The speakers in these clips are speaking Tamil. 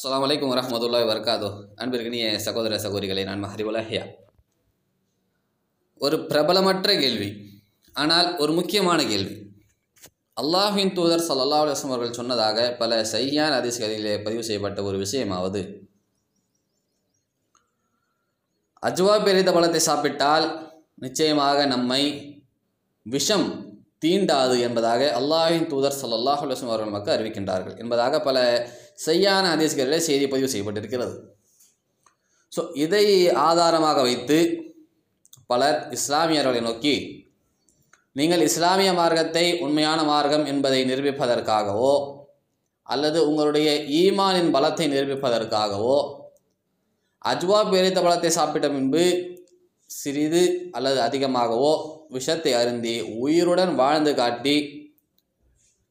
அஸ்ஸலாமு அலைக்கும் வரஹ்மத்துல்லாஹி வர்க்காதோ அன்பிற்கினிய சகோதர சகோதரிகளை நான் மஹரிபுல் ஒரு பிரபலமற்ற கேள்வி ஆனால் ஒரு முக்கியமான கேள்வி. அல்லாஹின் தூதர் ஸல்லல்லாஹு அலுவலம் அவர்கள் சொன்னதாக பல சையான் அதிசயிலே பதிவு செய்யப்பட்ட ஒரு விஷயமாவது. அஜ்வா பெரித பழத்தை சாப்பிட்டால் நிச்சயமாக நம்மை விஷம் தீண்டாது என்பதாக அல்லாஹின் தூதர் ஸல்லல்லாஹு அலுவலம் அவர்கள் நமக்கு அறிவிக்கின்றார்கள். என்பதாக பல சரியான ஹதீஸ்களிலே செய்தி பதிவு செய்யப்பட்டிருக்கிறது. ஸோ இதை ஆதாரமாக வைத்து பலர் இஸ்லாமியர்களை நோக்கி நீங்கள் இஸ்லாமிய மார்க்கத்தை உண்மையான மார்க்கம் என்பதை நிரூபிப்பதற்காகவோ அல்லது உங்களுடைய ஈமானின் பலத்தை நிரூபிப்பதற்காகவோ அஜ்வா பேரித்த பழத்தை சாப்பிட்ட பின்பு சிறிது அல்லது அதிகமாகவோ விஷத்தை அருந்தி உயிருடன் வாழ்ந்து காட்டி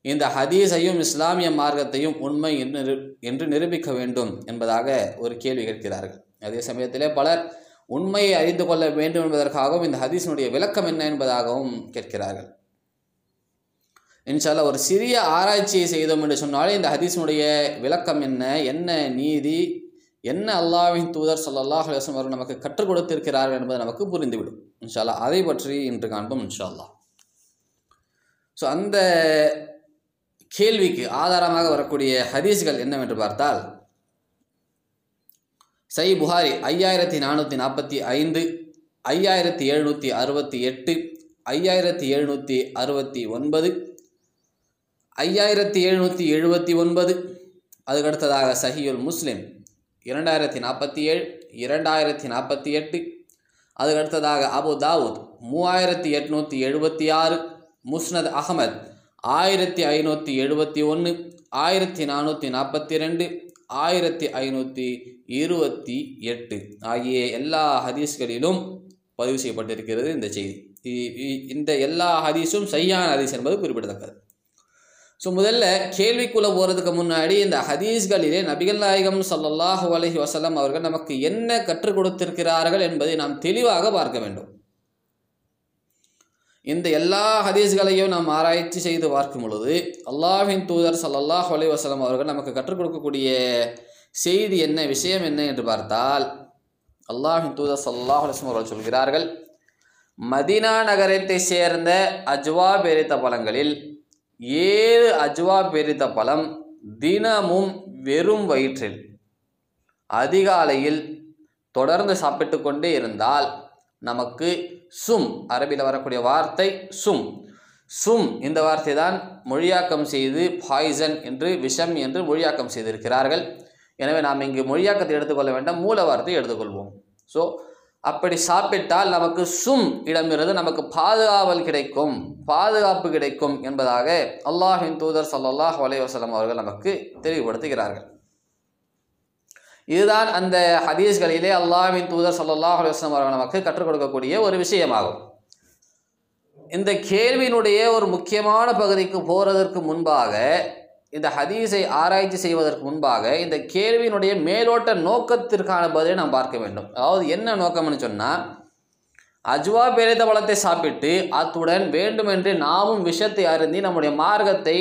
இந்த ஹதீஸையும் இஸ்லாமிய மார்க்கத்தையும் உண்மை என்று நிரு- என்று நிரூபிக்க வேண்டும் என்பதாக ஒரு கேள்வி கேட்கிறார்கள். அதே சமயத்திலே பலர் உண்மையை அறிந்து கொள்ள வேண்டும் என்பதற்காகவும் இந்த ஹதீஸினுடைய விளக்கம் என்ன என்பதாகவும் கேட்கிறார்கள். இன்ஷால்லா ஒரு சிறிய ஆராய்ச்சியை செய்தோம் என்று சொன்னாலே இந்த ஹதீஸினுடைய விளக்கம் என்ன என்ன நீதி என்ன அல்லாஹ்வின் தூதர் ஸல்லல்லாஹு அலைஹி அவர்கள் நமக்கு கற்றுக் கொடுத்திருக்கிறார்கள் என்பது நமக்கு புரிந்துவிடும். இன்ஷால்லா அதை பற்றி இன்று காண்போம் இன்ஷால்லா ஸோ அந்த கேள்விக்கு ஆதாரமாக வரக்கூடிய ஹதீஸ்கள் என்னவென்று பார்த்தால் சை புகாரி ஐயாயிரத்தி நானூற்றி நாற்பத்தி ஐந்து ஐயாயிரத்தி எழுநூற்றி அறுபத்தி எட்டு ஐயாயிரத்தி எழுநூற்றி அறுபத்தி ஒன்பது ஐயாயிரத்தி எழுநூற்றி எழுபத்தி ஒன்பது. அதுக்கடுத்ததாக சஹியுல் முஸ்லிம் இரண்டாயிரத்தி நாற்பத்தி ஏழு இரண்டாயிரத்தி நாற்பத்தி எட்டு. அதுக்கடுத்ததாக அபு தாவூத் மூவாயிரத்தி எட்நூற்றி எழுபத்தி ஆறு முஸ்னத் அகமத் ஆயிரத்தி ஐநூற்றி எழுபத்தி ஒன்று ஆயிரத்தி நானூற்றி நாற்பத்தி ரெண்டு ஆயிரத்தி ஐநூற்றி இருபத்தி எட்டு ஆகிய எல்லா ஹதீஸ்களிலும் பதிவு செய்யப்பட்டிருக்கிறது இந்த செய்தி. இந்த எல்லா ஹதீஸும் சையான ஹதீஸ் என்பது குறிப்பிடத்தக்கது. ஸோ முதல்ல கேள்விக்குள்ளே போகிறதுக்கு முன்னாடி இந்த ஹதீஸ்களிலே நபிகள் நாயகம் ஸல்லல்லாஹு அலஹி வசலம் அவர்கள் நமக்கு என்ன கற்றுக் கொடுத்திருக்கிறார்கள் என்பதை நாம் தெளிவாக பார்க்க வேண்டும். இந்த எல்லா ஹதீஸ்களையும் நாம் ஆராய்ச்சி செய்து பார்க்கும் பொழுது அல்லாஹின் தூதர் சல்லாஹ் அலைஹி அவர்கள் நமக்கு கற்றுக் கொடுக்கக்கூடிய செய்தி என்ன விஷயம் என்ன என்று பார்த்தால் அல்லாஹின் தூதர் சல்லாஹ் அலிஸ்லம் அவர்கள் சொல்கிறார்கள் மதீனா நகரத்தை சேர்ந்த அஜ்வா பேரித்த பழங்களில் ஏழு அஜ்வா பேரித்த பழம் தினமும் வெறும் வயிற்றில் அதிகாலையில் தொடர்ந்து சாப்பிட்டு கொண்டே இருந்தால் நமக்கு சும் அரபியில் வரக்கூடிய வார்த்தை சும். சும் இந்த வார்த்தை தான் மொழியாக்கம் செய்து பாய்சன் என்று விஷம் என்று மொழியாக்கம் செய்திருக்கிறார்கள். எனவே நாம் இங்கு மொழியாக்கத்தை எடுத்துக்கொள்ள வேண்டாம் மூல வார்த்தை எடுத்துக்கொள்வோம். ஸோ அப்படி சாப்பிட்டால் நமக்கு சும் இடமிருந்து நமக்கு பாதுகாவல் கிடைக்கும் பாதுகாப்பு கிடைக்கும் என்பதாக அல்லாஹின் தூதர் சல்லாஹ் அலைஹி அவர்கள் நமக்கு தெளிவுபடுத்துகிறார்கள். இதுதான் அந்த ஹதீஸ்களிலே அல்லாஹ்வின் தூதர் ஸல்லல்லாஹு அலுவலம் அவர்கள் நமக்கு கற்றுக் கொடுக்கக்கூடிய ஒரு விஷயமாகும். இந்த கேள்வியினுடைய ஒரு முக்கியமான பகுதிக்கு போகிறதற்கு முன்பாக இந்த ஹதீஸை ஆராய்ச்சி செய்வதற்கு முன்பாக இந்த கேள்வியினுடைய மேலோட்ட நோக்கத்திற்கான பதிலை நாம் பார்க்க வேண்டும். அதாவது என்ன நோக்கம்னு சொன்னால் அஜ்வா பேரித பழத்தை சாப்பிட்டு அத்துடன் வேண்டுமென்று நாமும் விஷத்தை அருந்தி நம்முடைய மார்க்கத்தை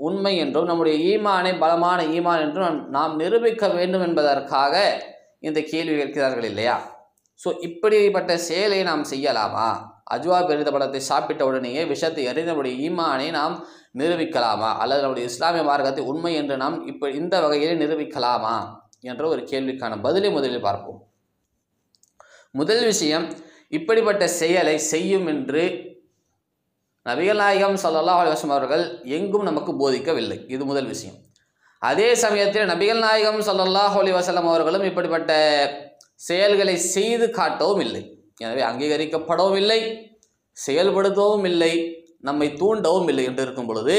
உண்மை என்றும் நம்முடைய ஈமானை பலமான ஈமான் என்றும் நாம்- நிரூபிக்க வேண்டும் என்பதற்காக இந்த கேள்வி கேட்கிறார்கள் இல்லையா? ஸோ இப்படிப்பட்ட செயலை நாம் செய்யலாமா? அஜ்வா பெரித படத்தை சாப்பிட்ட உடனேயே விஷத்தை அறிந்து நம்முடைய ஈமானை நாம் நிரூபிக்கலாமா? அல்லது நம்முடைய இஸ்லாமிய மார்க்கத்தை உண்மை என்று நாம் இப்போ இந்த வகையிலே நிரூபிக்கலாமா? என்ற ஒரு கேள்விக்கான பதிலை முதலில் பார்ப்போம். முதல் விஷயம் இப்படிப்பட்ட செயலை செய்யும் என்று நபிகள் நாயகம் ஸல்லல்லாஹு அலைஹி அவர்கள் எங்கும் நமக்கு போதிக்கவில்லை. இது முதல் விஷயம். அதே சமயத்தில் நபிகள் நாயகம் ஸல்லல்லாஹு அலைஹி வஸல்லம் அவர்களும் இப்படிப்பட்ட செயல்களை செய்து காட்டவும் இல்லை. எனவே அங்கீகரிக்கப்படவும் இல்லை செயல்படுத்தவும் இல்லை நம்மை தூண்டவும் இல்லை என்று இருக்கும் பொழுது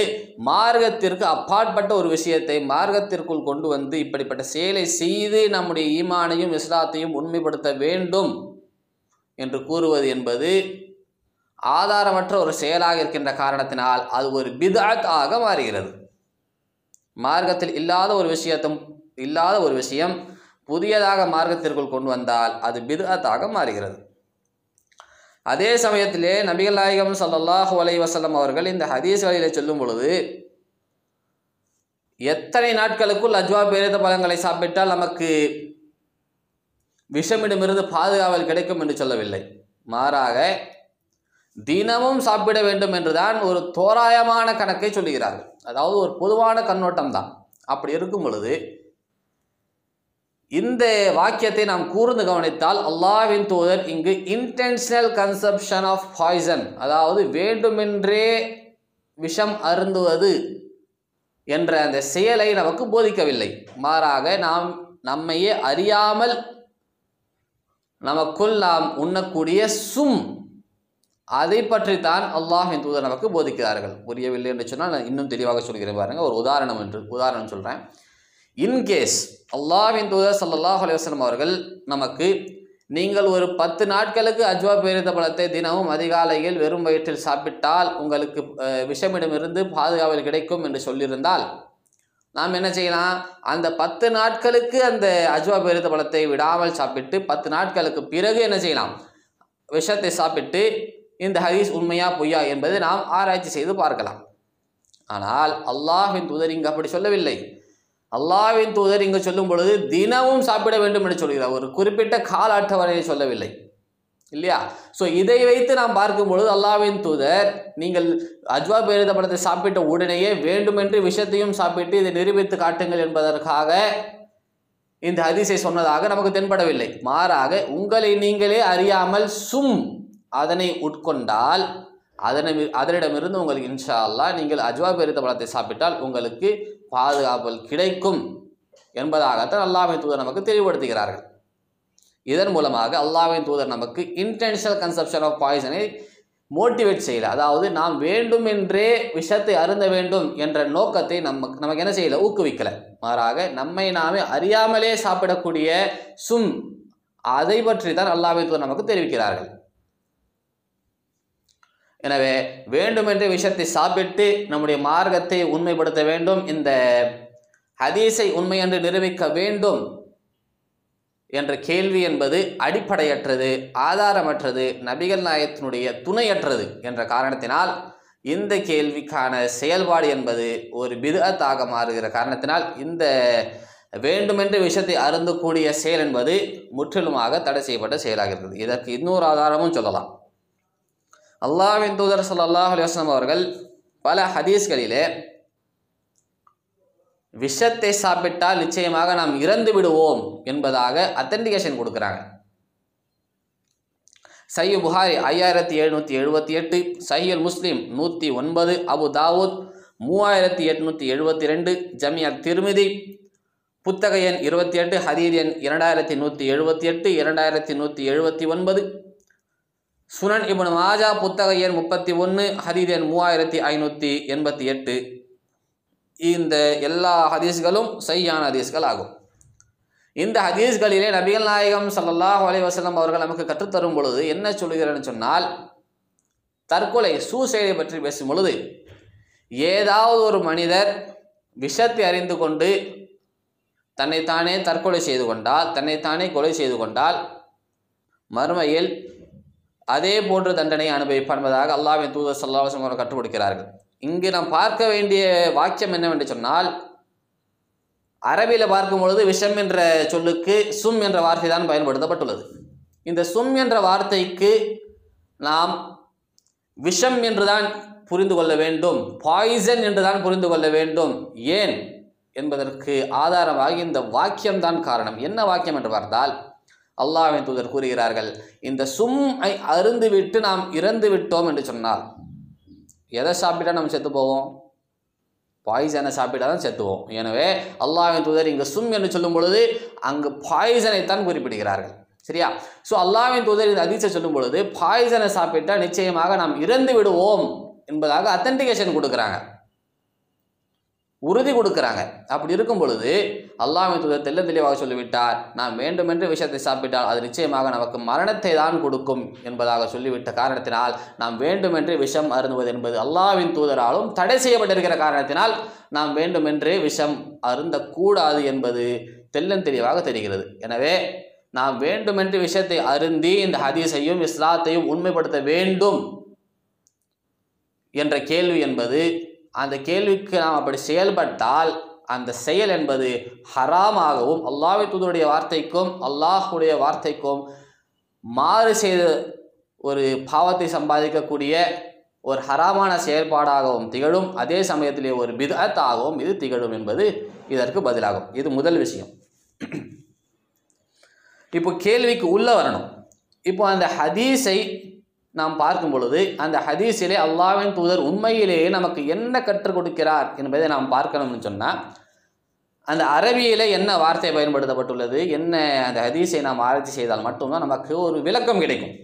மார்க்கத்திற்கு அப்பாற்பட்ட ஒரு விஷயத்தை மார்க்கத்திற்குள் கொண்டு வந்து இப்படிப்பட்ட செயலை செய்து நம்முடைய ஈமானையும் இஸ்லாத்தையும் உண்மைப்படுத்த வேண்டும் என்று கூறுவது என்பது ஆதாரமற்ற ஒரு செயலாக இருக்கின்ற காரணத்தினால் அது ஒரு பிதாத் ஆக மாறுகிறது. மார்க்கத்தில் இல்லாத ஒரு விஷயத்தும் இல்லாத ஒரு விஷயம் புதியதாக மார்க்கத்திற்குள் கொண்டு வந்தால் அது பிதாத்தாக மாறுகிறது. அதே சமயத்திலே நபிகள் நாயகம் ஸல்லல்லாஹு அலை வஸல்லம் அவர்கள் இந்த ஹதீஸ்களிலே சொல்லும் பொழுது எத்தனை நாட்களுக்குள் அஜ்வா பேரித பழங்களை சாப்பிட்டால் நமக்கு விஷமிடமிருந்து பாதுகாவல் கிடைக்கும் என்று சொல்லவில்லை. மாறாக தினமும் சாப்பிட வேண்டும் என்றுதான் ஒரு தோராயமான கணக்கை சொல்லுகிறார்கள். அதாவது ஒரு பொதுவான கண்ணோட்டம் தான் அப்படி இருக்கும் பொழுது இந்த வாக்கியத்தை நாம் கூர்ந்து கவனித்தால் அல்லாஹ்வின் தூதர் இங்கு இன்டென்ஷனல் கன்சப்ஷன் ஆஃப் பாய்சன் அதாவது வேண்டுமென்றே விஷம் அருந்துவது என்ற அந்த செயலை நமக்கு போதிக்கவில்லை. மாறாக நாம் நம்மையே அறியாமல் நமக்குள் நாம் உண்ணக்கூடிய சும் அதை பற்றி தான் அல்லாஹ் தூதர் நமக்கு போதிக்கிறார்கள். புரியவில்லை என்று சொன்னால் நான் இன்னும் தெளிவாக சொல்கிறேன் பாருங்கள் ஒரு உதாரணம் என்று உதாரணம் சொல்கிறேன் இன்கேஸ் அல்லாஹின் தூதர் சல்லாஹ் அலைஹி அவர்கள் நமக்கு நீங்கள் ஒரு பத்து நாட்களுக்கு அஜ்வா பேரித்த பழத்தை தினமும் அதிகாலையில் வெறும் வயிற்றில் சாப்பிட்டால் உங்களுக்கு விஷமிடமிருந்து பாதுகாவல் கிடைக்கும் என்று சொல்லியிருந்தால் நாம் என்ன செய்யலாம்? அந்த பத்து நாட்களுக்கு அந்த அஜ்வா பேரித்த பழத்தை விடாமல் சாப்பிட்டு பத்து நாட்களுக்கு பிறகு என்ன செய்யலாம்? விஷத்தை சாப்பிட்டு இந்த ஹதீஸ் உண்மையா பொய்யா என்பதை நாம் ஆராய்ச்சி செய்து பார்க்கலாம். ஆனால் அல்லாஹின் தூதர் இங்கு அப்படி சொல்லவில்லை. அல்லாவின் தூதர் இங்கு சொல்லும் பொழுது தினமும் சாப்பிட வேண்டும் என்று சொல்கிறார். ஒரு குறிப்பிட்ட கால அட்டவணையை சொல்லவில்லை. இல்லையா? ஸோ இதை வைத்து நாம் பார்க்கும் பொழுது அல்லாவின் தூதர் நீங்கள் அஜ்வா பேரித படத்தை சாப்பிட்ட உடனேயே வேண்டுமென்று விஷத்தையும் சாப்பிட்டு இதை நிரூபித்து காட்டுங்கள் என்பதற்காக இந்த ஹதீஸை சொன்னதாக நமக்கு தென்படவில்லை. மாறாக உங்களை நீங்களே அறியாமல் சும் அதனை உட்கொண்டால் அதனை அதனிடமிருந்து உங்களுக்கு இன்ஷா அல்லா நீங்கள் அஜ்வா பெருத்த பழத்தை சாப்பிட்டால் உங்களுக்கு பாதுகாப்பு கிடைக்கும் என்பதாகத்தான் அல்லாமை தூதர் நமக்கு தெளிவுபடுத்துகிறார்கள். இதன் மூலமாக அல்லாவின் தூதர் நமக்கு இன்டென்ஷனல் கன்சப்ஷன் ஆஃப் பாய்சனை மோட்டிவேட் செய்யல. அதாவது நாம் வேண்டும் என்றே விஷத்தை அருந்த வேண்டும் என்ற நோக்கத்தை நமக்கு நமக்கு என்ன செய்யல? ஊக்குவிக்கல. மாறாக நம்மை நாமே அறியாமலே சாப்பிடக்கூடிய சும் அதை பற்றி தான் அல்லாவின் தூதர் நமக்கு தெரிவிக்கிறார்கள். எனவே வேண்டுமென்று விஷத்தை சாப்பிட்டு நம்முடைய மார்க்கத்தை உண்மைப்படுத்த வேண்டும். இந்த ஹதீஸை உண்மை என்று நிரூபிக்க வேண்டும் என்ற கேள்வி என்பது அடிப்படையற்றது ஆதாரமற்றது நபிகள் நாயகத்தினுடைய துணையற்றது என்ற காரணத்தினால் இந்த கேள்விக்கான செயல்பாடு என்பது ஒரு பிதத்தாக மாறுகிற காரணத்தினால் இந்த வேண்டுமென்று விஷத்தை அருந்தக்கூடிய செயல் என்பது முற்றிலுமாக தடை செய்யப்பட்ட செயலாக இருக்குது இதற்கு இன்னொரு ஆதாரமும் சொல்லலாம். அல்லாஹ்வின் தூதர் ஸல்லல்லாஹு அலிவாஸ்லாம் அவர்கள் பல ஹதீஸ்களிலே விஷத்தை சாப்பிட்டால் நிச்சயமாக நாம் இறந்து விடுவோம் என்பதாக அத்தன்டிகேஷன் கொடுக்குறாங்க. சையு புகாரி ஐயாயிரத்தி எழுநூற்றி எழுபத்தி எட்டு சையுல் முஸ்லீம் நூற்றி ஒன்பது அபு தாவூத் மூவாயிரத்தி எட்நூற்றி எழுபத்தி ரெண்டு ஜமியா திருமிதி புத்தக எண் இருபத்தி எட்டு ஹதீர் எண் இரண்டாயிரத்தி நூற்றி எழுபத்தி எட்டு இரண்டாயிரத்தி நூற்றி எழுபத்தி ஒன்பது. சுனன் இப்னு மாஜா புத்தக எண் முப்பத்தி ஒன்று ஹதீர் எண் மூவாயிரத்தி ஐநூற்றி எண்பத்தி எட்டு. இந்த எல்லா ஹதீஸ்களும் சையான ஹதீஸ்கள் ஆகும். இந்த ஹதீஸ்களிலே நபிகள் நாயகம் சல்லாஹ் அலைஹி அவர்கள் நமக்கு கற்றுத்தரும் பொழுது என்ன சொல்கிறேன்னு சொன்னால் தற்கொலை சூசைடை பற்றி பேசும் பொழுது ஏதாவது ஒரு மனிதர் விஷத்தை அறிந்து கொண்டு தன்னைத்தானே தற்கொலை செய்து கொண்டால் தன்னைத்தானே கொலை செய்து கொண்டால் மறுமையில் அதே போன்ற தண்டனை அனுபவிப்பான் என்பதாக அல்லாஹ்வின் தூதர் ஸல்லல்லாஹு அவர்கள் கற்றுக் கொடுக்கிறார்கள். இங்கு நாம் பார்க்க வேண்டிய வாக்கியம் என்னவென்று சொன்னால் அரபியில் பார்க்கும் பொழுது விஷம் என்ற சொல்லுக்கு சும் என்ற வார்த்தை தான் பயன்படுத்தப்பட்டுள்ளது. இந்த சும் என்ற வார்த்தைக்கு நாம் விஷம் என்றுதான் புரிந்து கொள்ள வேண்டும் பாய்சன் என்றுதான் புரிந்து கொள்ள வேண்டும். ஏன்? என்பதற்கு ஆதாரமாக இந்த வாக்கியம்தான் காரணம். என்ன வாக்கியம் என்று பார்த்தால் அல்லாவின் தூதர் கூறுகிறார்கள் இந்த சும்மை அருந்துவிட்டு நாம் இறந்து விட்டோம் என்று சொன்னால் எதை சாப்பிட்டா நம்ம செத்து போவோம்? பாய்சனை சாப்பிட்டா தான் செத்துவோம். எனவே அல்லாவின் தூதர் இங்கே சும் என்று சொல்லும் பொழுது அங்கு பாய்சனைத்தான் குறிப்பிடுகிறார்கள். சரியா? ஸோ அல்லாவின் தூதர் இந்த அதிர்ச்சி சொல்லும் பொழுது பாய்சனை சாப்பிட்டா நிச்சயமாக நாம் இறந்து விடுவோம் என்பதாக அத்தன்டிகேஷன் கொடுக்குறாங்க. உறுதி கொடுக்குறாங்க. அப்படி இருக்கும் பொழுது அல்லாஹ்வின் தூதர் தெல்ல தெளிவாக சொல்லிவிட்டார் நாம் வேண்டுமென்று விஷயத்தை சாப்பிட்டால் அது நிச்சயமாக நமக்கு மரணத்தை தான் கொடுக்கும் என்பதாக சொல்லிவிட்ட காரணத்தினால் நாம் வேண்டுமென்று விஷம் அருந்துவது என்பது அல்லாவின் தூதராலும் தடை செய்யப்பட்டிருக்கிற காரணத்தினால் நாம் வேண்டுமென்றே விஷம் அருந்தக்கூடாது என்பது தெல்லன் தெளிவாக தெரிகிறது. எனவே நாம் வேண்டுமென்று விஷயத்தை அருந்தி இந்த ஹதீஸையும் இஸ்லாத்தையும் உண்மைப்படுத்த வேண்டும் என்ற கேள்வி என்பது அந்த கேள்விக்கு நாம் அப்படி செயல்பட்டால் அந்த செயல் என்பது ஹராமாகவும் அல்லாஹ் தூதருடைய வார்த்தைக்கும் அல்லாஹ்வுடைய வார்த்தைக்கும் மாறு செய்த ஒரு பாவத்தை சம்பாதிக்கக்கூடிய ஒரு ஹராமான செயல்பாடாகவும் திகழும். அதே சமயத்திலே ஒரு பிதத்தாகவும் இது திகழும் என்பது இதற்கு பதிலாகும். இது முதல் விஷயம். இப்போ கேள்விக்கு உள்ளே வரணும். இப்போ அந்த ஹதீஸை நாம் பார்க்கும் பொழுது அந்த ஹதீஸிலே அல்லாவின் தூதர் உண்மையிலேயே நமக்கு என்ன கற்றுக் கொடுக்கிறார் என்பதை நாம் பார்க்கணும்னு சொன்னால் அந்த அரபியிலே என்ன வார்த்தை பயன்படுத்தப்பட்டுள்ளது என்ன அந்த ஹதீஸை நாம் ஆராய்ச்சி செய்தால் மட்டும்தான் நமக்கு ஒரு விளக்கம் கிடைக்கும்.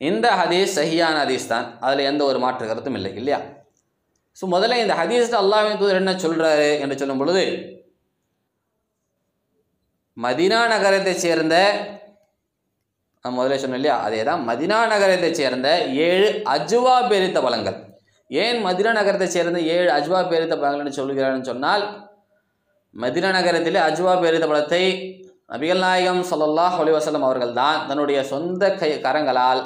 இந்த ஹதீஸ் சஹியான ஹதீஸ் தான். அதில் எந்த ஒரு மாற்று கருத்தும் இல்லை இல்லையா? ஸோ முதல்ல இந்த ஹதீஸில் அல்லாவின் தூதர் என்ன சொல்கிறாரு என்று சொல்லும் பொழுது மதினா நகரத்தைச் சேர்ந்த நான் முதல்ல சொன்னேன் இல்லையா? அதே தான் மதினா நகரத்தைச் சேர்ந்த ஏழு அஜ்வா பேரித்த பழங்கள். ஏன் மதினா நகரத்தைச் சேர்ந்த ஏழு அஜ்வா பேரித்த பழங்கள்னு சொல்கிறான்னு சொன்னால் மதினா நகரத்திலே அஜ்வா பேரித்த பழத்தை நபிகள் நாயகம் ஸல்லல்லாஹு அலைஹி அவர்கள் தான் தன்னுடைய சொந்த கை கரங்களால்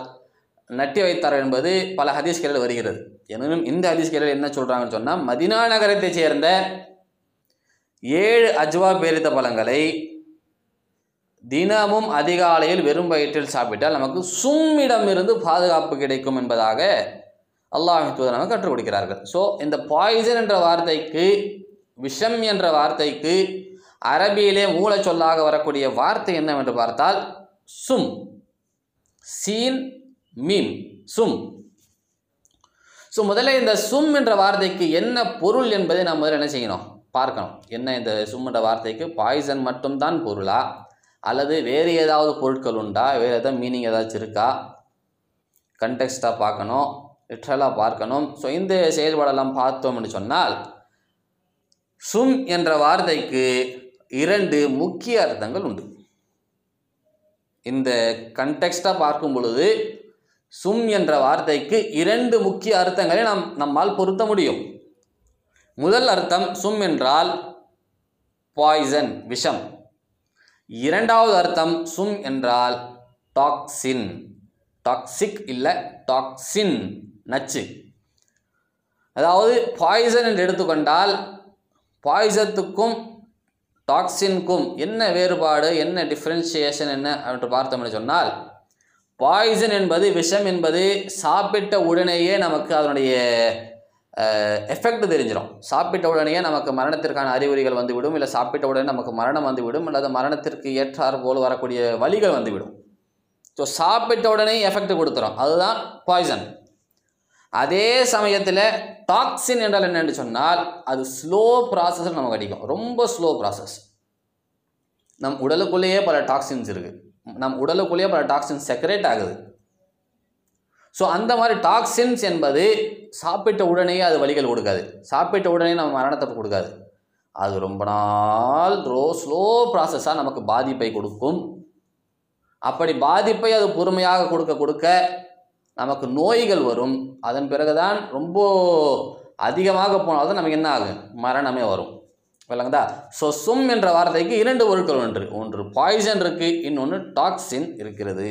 நட்டி வைத்தார் என்பது பல ஹதீஸ்களில் வருகிறது. எனினும் இந்த ஹதீஸ்களில் என்ன சொல்கிறாங்கன்னு சொன்னால் மதினா நகரத்தைச் சேர்ந்த ஏழு அஜ்வா பேரித்த பழங்களை தினமும் அதிகாலையில் வெறும் வயிற்றில் சாப்பிட்டால் நமக்கு சும்மிடமிருந்து பாதுகாப்பு கிடைக்கும் என்பதாக அல்லாஹ் தூதர் நமக்கு கற்றுக் கொடுக்கிறார்கள். ஸோ இந்த பாய்சன் என்ற வார்த்தைக்கு விஷம் என்ற வார்த்தைக்கு அரபியிலே மூலச் சொல்லாக வரக்கூடிய வார்த்தை என்னவென்று பார்த்தால் சும். Scene meme. சும். ஸோ முதல்ல இந்த சும் என்ற வார்த்தைக்கு என்ன பொருள் என்பதை நாம் முதல்ல என்ன செய்யணும்? பார்க்கணும். என்ன இந்த சும் என்ற வார்த்தைக்கு? பாய்சன் மட்டும்தான் பொருளா? அல்லது வேறு ஏதாவது பொருட்கள் உண்டா? வேறு ஏதாவது மீனிங் ஏதாச்சும் இருக்கா? கண்டெக்ஸ்டாக பார்க்கணும். லிட்ரலாக பார்க்கணும். ஸோ இந்த செயல்பாடெல்லாம் பார்த்தோம்னு சொன்னால் சும் என்ற வார்த்தைக்கு இரண்டு முக்கிய அர்த்தங்கள் உண்டு. இந்த கண்டெக்ஸ்டாக பார்க்கும் பொழுது சும் என்ற வார்த்தைக்கு இரண்டு முக்கிய அர்த்தங்களை நாம் நம்மால் பொருத்த முடியும். முதல் அர்த்தம் சும் என்றால் பாய்சன் விஷம். இரண்டாவது அர்த்தம் சும் என்றால் டாக்ஸின். டாக்ஸிக் இல்லை டாக்ஸின். நச்சு. அதாவது பாய்சன் என்று எடுத்துக்கொண்டால் பாய்சத்துக்கும் டாக்ஸின்க்கும் என்ன வேறுபாடு என்ன டிஃப்ரென்ஷியேஷன் என்ன என்று பார்த்தோம்னு சொன்னால் பாய்சன் என்பது விஷம் என்பது சாப்பிட்ட உடனேயே நமக்கு அதனுடைய எஃபெக்ட் தெரிஞ்சிடும் சாப்பிட்ட உடனே நமக்கு மரணத்திற்கான அறிகுறிகள் வந்துவிடும் இல்லை சாப்பிட்ட உடனே நமக்கு மரணம் வந்துவிடும் அல்லது மரணத்திற்கு ஏற்றார் போல் வரக்கூடிய வழிகள் வந்துவிடும். ஸோ சாப்பிட்ட உடனே எஃபெக்ட் கொடுத்துரும். அதுதான் பாய்சன் அதே சமயத்தில் டாக்ஸின் என்றால் என்னென்னு சொன்னால் அது ஸ்லோ ப்ராசஸில் நமக்கு அடிக்கும் ரொம்ப ஸ்லோ ப்ராசஸ் நம் உடலுக்குள்ளேயே பல டாக்ஸின்ஸ் இருக்குது நம் உடலுக்குள்ளேயே பல டாக்ஸின்ஸ் செக்ரேட் ஆகுது. ஸோ அந்த மாதிரி டாக்ஸின்ஸ் என்பது சாப்பிட்ட உடனேயே அது வழிகள் கொடுக்காது. சாப்பிட்ட உடனே நம்ம மரணத்தை கொடுக்காது. அது ரொம்ப நாள் ரோ ஸ்லோ ப்ராசஸாக நமக்கு பாதிப்பை கொடுக்கும். அப்படி பாதிப்பை அது பொறுமையாக கொடுக்க கொடுக்க நமக்கு நோய்கள் வரும். அதன் பிறகுதான் ரொம்ப அதிகமாக போனால் தான் நமக்கு என்ன ஆகும்? மரணமே வரும். இல்லைங்களா ஸோ சும் என்ற வார்த்தைக்கு இரண்டு பொருட்கள் ஒன்று. ஒன்று பாய்சன் இருக்குது இன்னொன்று டாக்ஸின் இருக்கிறது.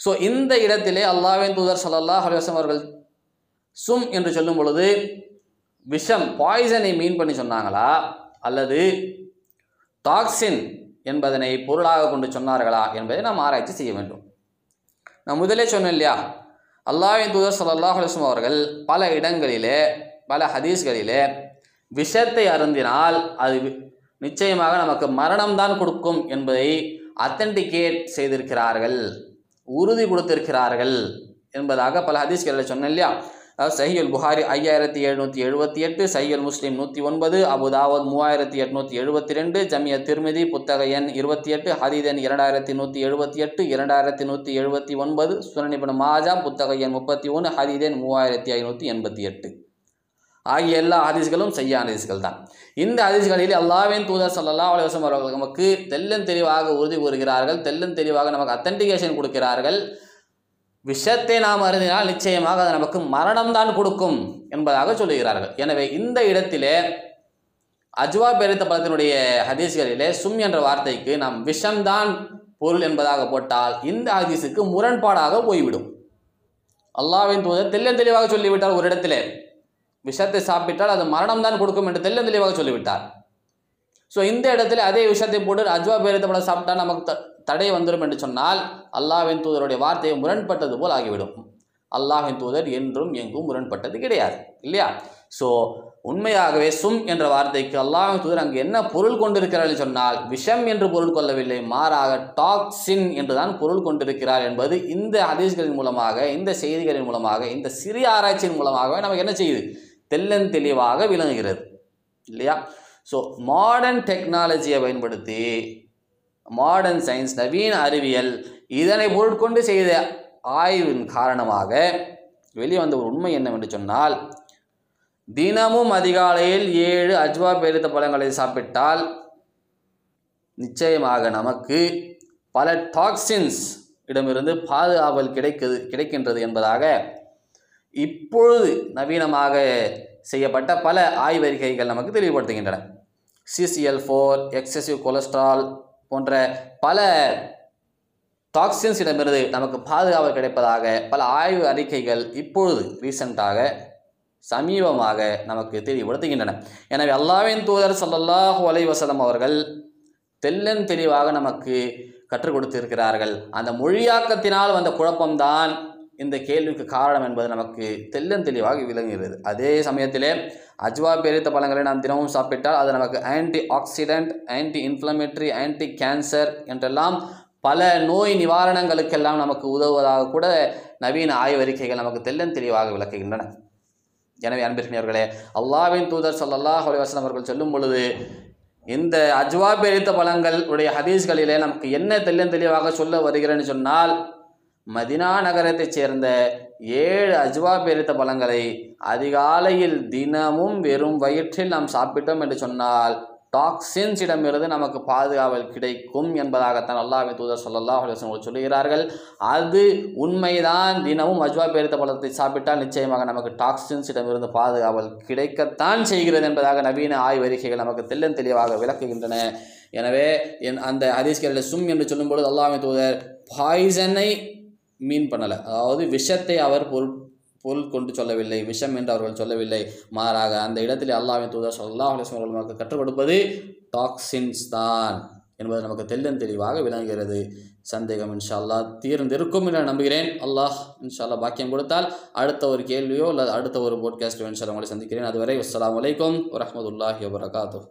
ஸோ இந்த இடத்திலே அல்லாவின் தூதர் ஸல்லல்லாஹு அலைஹி அவர்கள் சும் என்று சொல்லும் பொழுது விஷம் பாய்சனை மீன் பண்ணி சொன்னாங்களா? அல்லது டாக்ஸின் என்பதனை பொருளாக கொண்டு சொன்னார்களா என்பதை நாம் ஆராய்ச்சி செய்ய வேண்டும். நான் முதலே சொன்னேன் இல்லையா? அல்லாவின் தூதர் ஸல்லல்லாஹு அலைஹி அவர்கள் பல இடங்களிலே பல ஹதீஸ்களிலே விஷத்தை அருந்தினால் அது நிச்சயமாக நமக்கு மரணம்தான் கொடுக்கும் என்பதை அத்தன்டிகேட் செய்திருக்கிறார்கள். உறுதி கொடுத்திருக்கிறார்கள் என்பதாக பல ஹதீஸ்களில் சொன்னேன் இல்லையா சஹியுல் புகாரி ஐயாயிரத்தி எழுநூற்றி எழுபத்தி எட்டு சஹியுல் முஸ்லீம் நூற்றி ஒன்பது அபுதாவத் மூவாயிரத்தி எட்நூற்றி எழுபத்தி ரெண்டு ஜமிய திருமிதி புத்தக எண் இருபத்தி எட்டு ஹரிதன் இரண்டாயிரத்தி நூற்றி எழுபத்தி எட்டு இரண்டாயிரத்தி நூற்றி எழுபத்தி ஒன்பது சுனனிபன் மாஜா புத்தக எண் முப்பத்தி ஒன்று ஹரிதன் மூவாயிரத்தி ஐநூற்றி எண்பத்தி எட்டு. ஆகிய எல்லா ஹதீஸ்களும் செய்ய ஹதீஸ்கள் தான். இந்த ஹதீஸ்களில் அல்லாஹ்வின் தூதர் ஸல்லல்லாஹு அலைஹி அவர்கள் நமக்கு தெல்லும் தெளிவாக உறுதி கூறுகிறார்கள் தெல்லும் தெளிவாக நமக்கு அத்தன்டிகேஷன் கொடுக்கிறார்கள். விஷத்தை நாம் அறிந்தினால் நிச்சயமாக அது நமக்கு மரணம்தான் கொடுக்கும் என்பதாக சொல்லுகிறார்கள். எனவே இந்த இடத்திலே அஜ்வா பெருத்த பழத்தினுடைய ஹதீஸ்களிலே சும் என்ற வார்த்தைக்கு நாம் விஷம்தான் பொருள் என்பதாக போட்டால் இந்த ஹதீஸுக்கு முரண்பாடாக போய்விடும். அல்லாவின் தூதர் தெள்ளன் தெளிவாக சொல்லிவிட்டால் ஒரு இடத்திலே. விஷத்தை சாப்பிட்டால் அது மரணம் தான் கொடுக்கும் என்று தெல்ல தெளிவாக சொல்லிவிட்டார். ஸோ இந்த இடத்துல அதே விஷயத்தை போட்டு அஜ்வா பேரித்த படம் சாப்பிட்டா நமக்கு தடை வந்துடும் என்று சொன்னால் அல்லாஹின் தூதருடைய வார்த்தையை முரண்பட்டது போல் ஆகிவிடும். அல்லாஹின் தூதர் என்றும் எங்கும் முரண்பட்டது கிடையாது இல்லையா? ஸோ உண்மையாகவே சும் என்ற வார்த்தைக்கு அல்லாஹின் தூதர் அங்கு என்ன பொருள் கொண்டிருக்கிறார் சொன்னால் விஷம் என்று பொருள் கொள்ளவில்லை மாறாக டாக்ஸின் என்றுதான் பொருள் கொண்டிருக்கிறார் என்பது இந்த ஹதீஸ்களின் மூலமாக இந்த செய்திகளின் மூலமாக இந்த சிறிய ஆராய்ச்சியின் மூலமாகவே நமக்கு என்ன செய்யுது? தெள்ளன் தெளிவாக விளங்குகிறது. இல்லையா? ஸோ மாடர்ன் டெக்னாலஜியை பயன்படுத்தி மாடர்ன் சயின்ஸ் நவீன அறிவியல் இதனை பொருட்கொண்டு செய்த ஆய்வின் காரணமாக வெளியே வந்த ஒரு உண்மை என்னவென்று சொன்னால் தினமும் அதிகாலையில் ஏழு அஜ்வா பெருத்த பழங்களை சாப்பிட்டால் நிச்சயமாக நமக்கு பல டாக்ஸின்ஸ் இடமிருந்து பாதுகாவல் கிடைக்குது கிடைக்கின்றது என்பதாக இப்பொழுது நவீனமாக செய்யப்பட்ட பல ஆய்வறிக்கைகள் நமக்கு தெளிவுபடுத்துகின்றன. சிசிஎல் ஃபோர் எக்ஸசிவ் கொலஸ்ட்ரால் போன்ற பல டாக்ஸின்ஸ் இடமிருந்து நமக்கு பாதுகாவல் கிடைப்பதாக பல ஆய்வு அறிக்கைகள் இப்பொழுது ரீசண்டாக சமீபமாக நமக்கு தெளிவுபடுத்துகின்றன. எனவே அல்லாவின் தூதர் சல்லல்லாஹு அலைஹி வஸல்லம் அவர்கள் தெல்லன் தெளிவாக நமக்கு கற்றுக் கொடுத்திருக்கிறார்கள். அந்த மொழியாக்கத்தினால் வந்த குழப்பம்தான் இந்த கேள்விக்கு காரணம் என்பது நமக்கு தெள்ளன் தெளிவாக விளங்குகிறது. அதே சமயத்திலே அஜ்வா பெரித்த பழங்களை நாம் தினமும் சாப்பிட்டால் அது நமக்கு anti oxidant anti inflammatory anti cancer என்றெல்லாம் பல நோய் நிவாரணங்களுக்கெல்லாம் நமக்கு உதவுவதாக கூட நவீன ஆய்வறிக்கைகள் நமக்கு தெல்லும் தெளிவாக விளக்குகின்றன. எனவே அன்பிற்கினியவர்களே அல்லாஹ்வின் தூதர் ஸல்லல்லாஹு அலைஹி அவர்கள் சொல்லும் பொழுது இந்த அஜ்வா பெரித்த பழங்கள் உடைய ஹதீஸ்களிலே நமக்கு என்ன தெல்லும் தெளிவாக சொல்ல வருகிறேன்னு சொன்னால் மதினா நகரத்தைச் சேர்ந்த ஏழு அஜ்வா பெருத்த பழங்களை அதிகாலையில் தினமும் வெறும் வயிற்றில் நாம் சாப்பிட்டோம் என்று சொன்னால் டாக்ஸின்ஸ் இடமிருந்து நமக்கு பாதுகாவல் கிடைக்கும் என்பதாகத்தான் அல்லாஹ் தூதர் சொல்லல்லா அவர்கள் சொல்லுகிறார்கள். அது உண்மைதான். தினமும் அஜ்வா பேரித்த பழத்தை சாப்பிட்டால் நிச்சயமாக நமக்கு டாக்ஸின்ஸ் இடமிருந்து பாதுகாவல் கிடைக்கத்தான் செய்கிறது என்பதாக நவீன ஆய்வறிக்கைகள் நமக்கு தெல்லும் தெளிவாக விளக்குகின்றன. எனவே என் அந்த ஹதீஸ்களில் சும் என்று சொல்லும்பொழுது அல்லாஹ்வின் தூதர் பாய்சனை மீன் பண்ணலை. அதாவது விஷத்தை அவர் பொருள் பொருள் கொண்டு சொல்லவில்லை விஷம் என்று அவர்கள் சொல்லவில்லை. மாறாக அந்த இடத்தில் அல்லாஹ்வின் தூதர் சொல்லா அலைஹி அவர்கள் நமக்கு கற்றுக் கொடுப்பது டாக்ஸின்ஸ் தான் என்பது நமக்கு தெள்ளன் தெளிவாக விளங்குகிறது. சந்தேகம் இன்ஷா அல்லாஹ் தீர்ந்திருக்கும் என நம்புகிறேன். அல்லாஹ் இன்ஷா பாக்கியம் கொடுத்தால் அடுத்த ஒரு கேள்வியோ அல்லது அடுத்த ஒரு போட்காஸ்ட்டோ இன்ஷா உங்களை சந்திக்கிறேன். அதுவரை அஸ்லாம் வலைக்கம் வரமத்துல்லாஹி வபரகாத்துஹ்.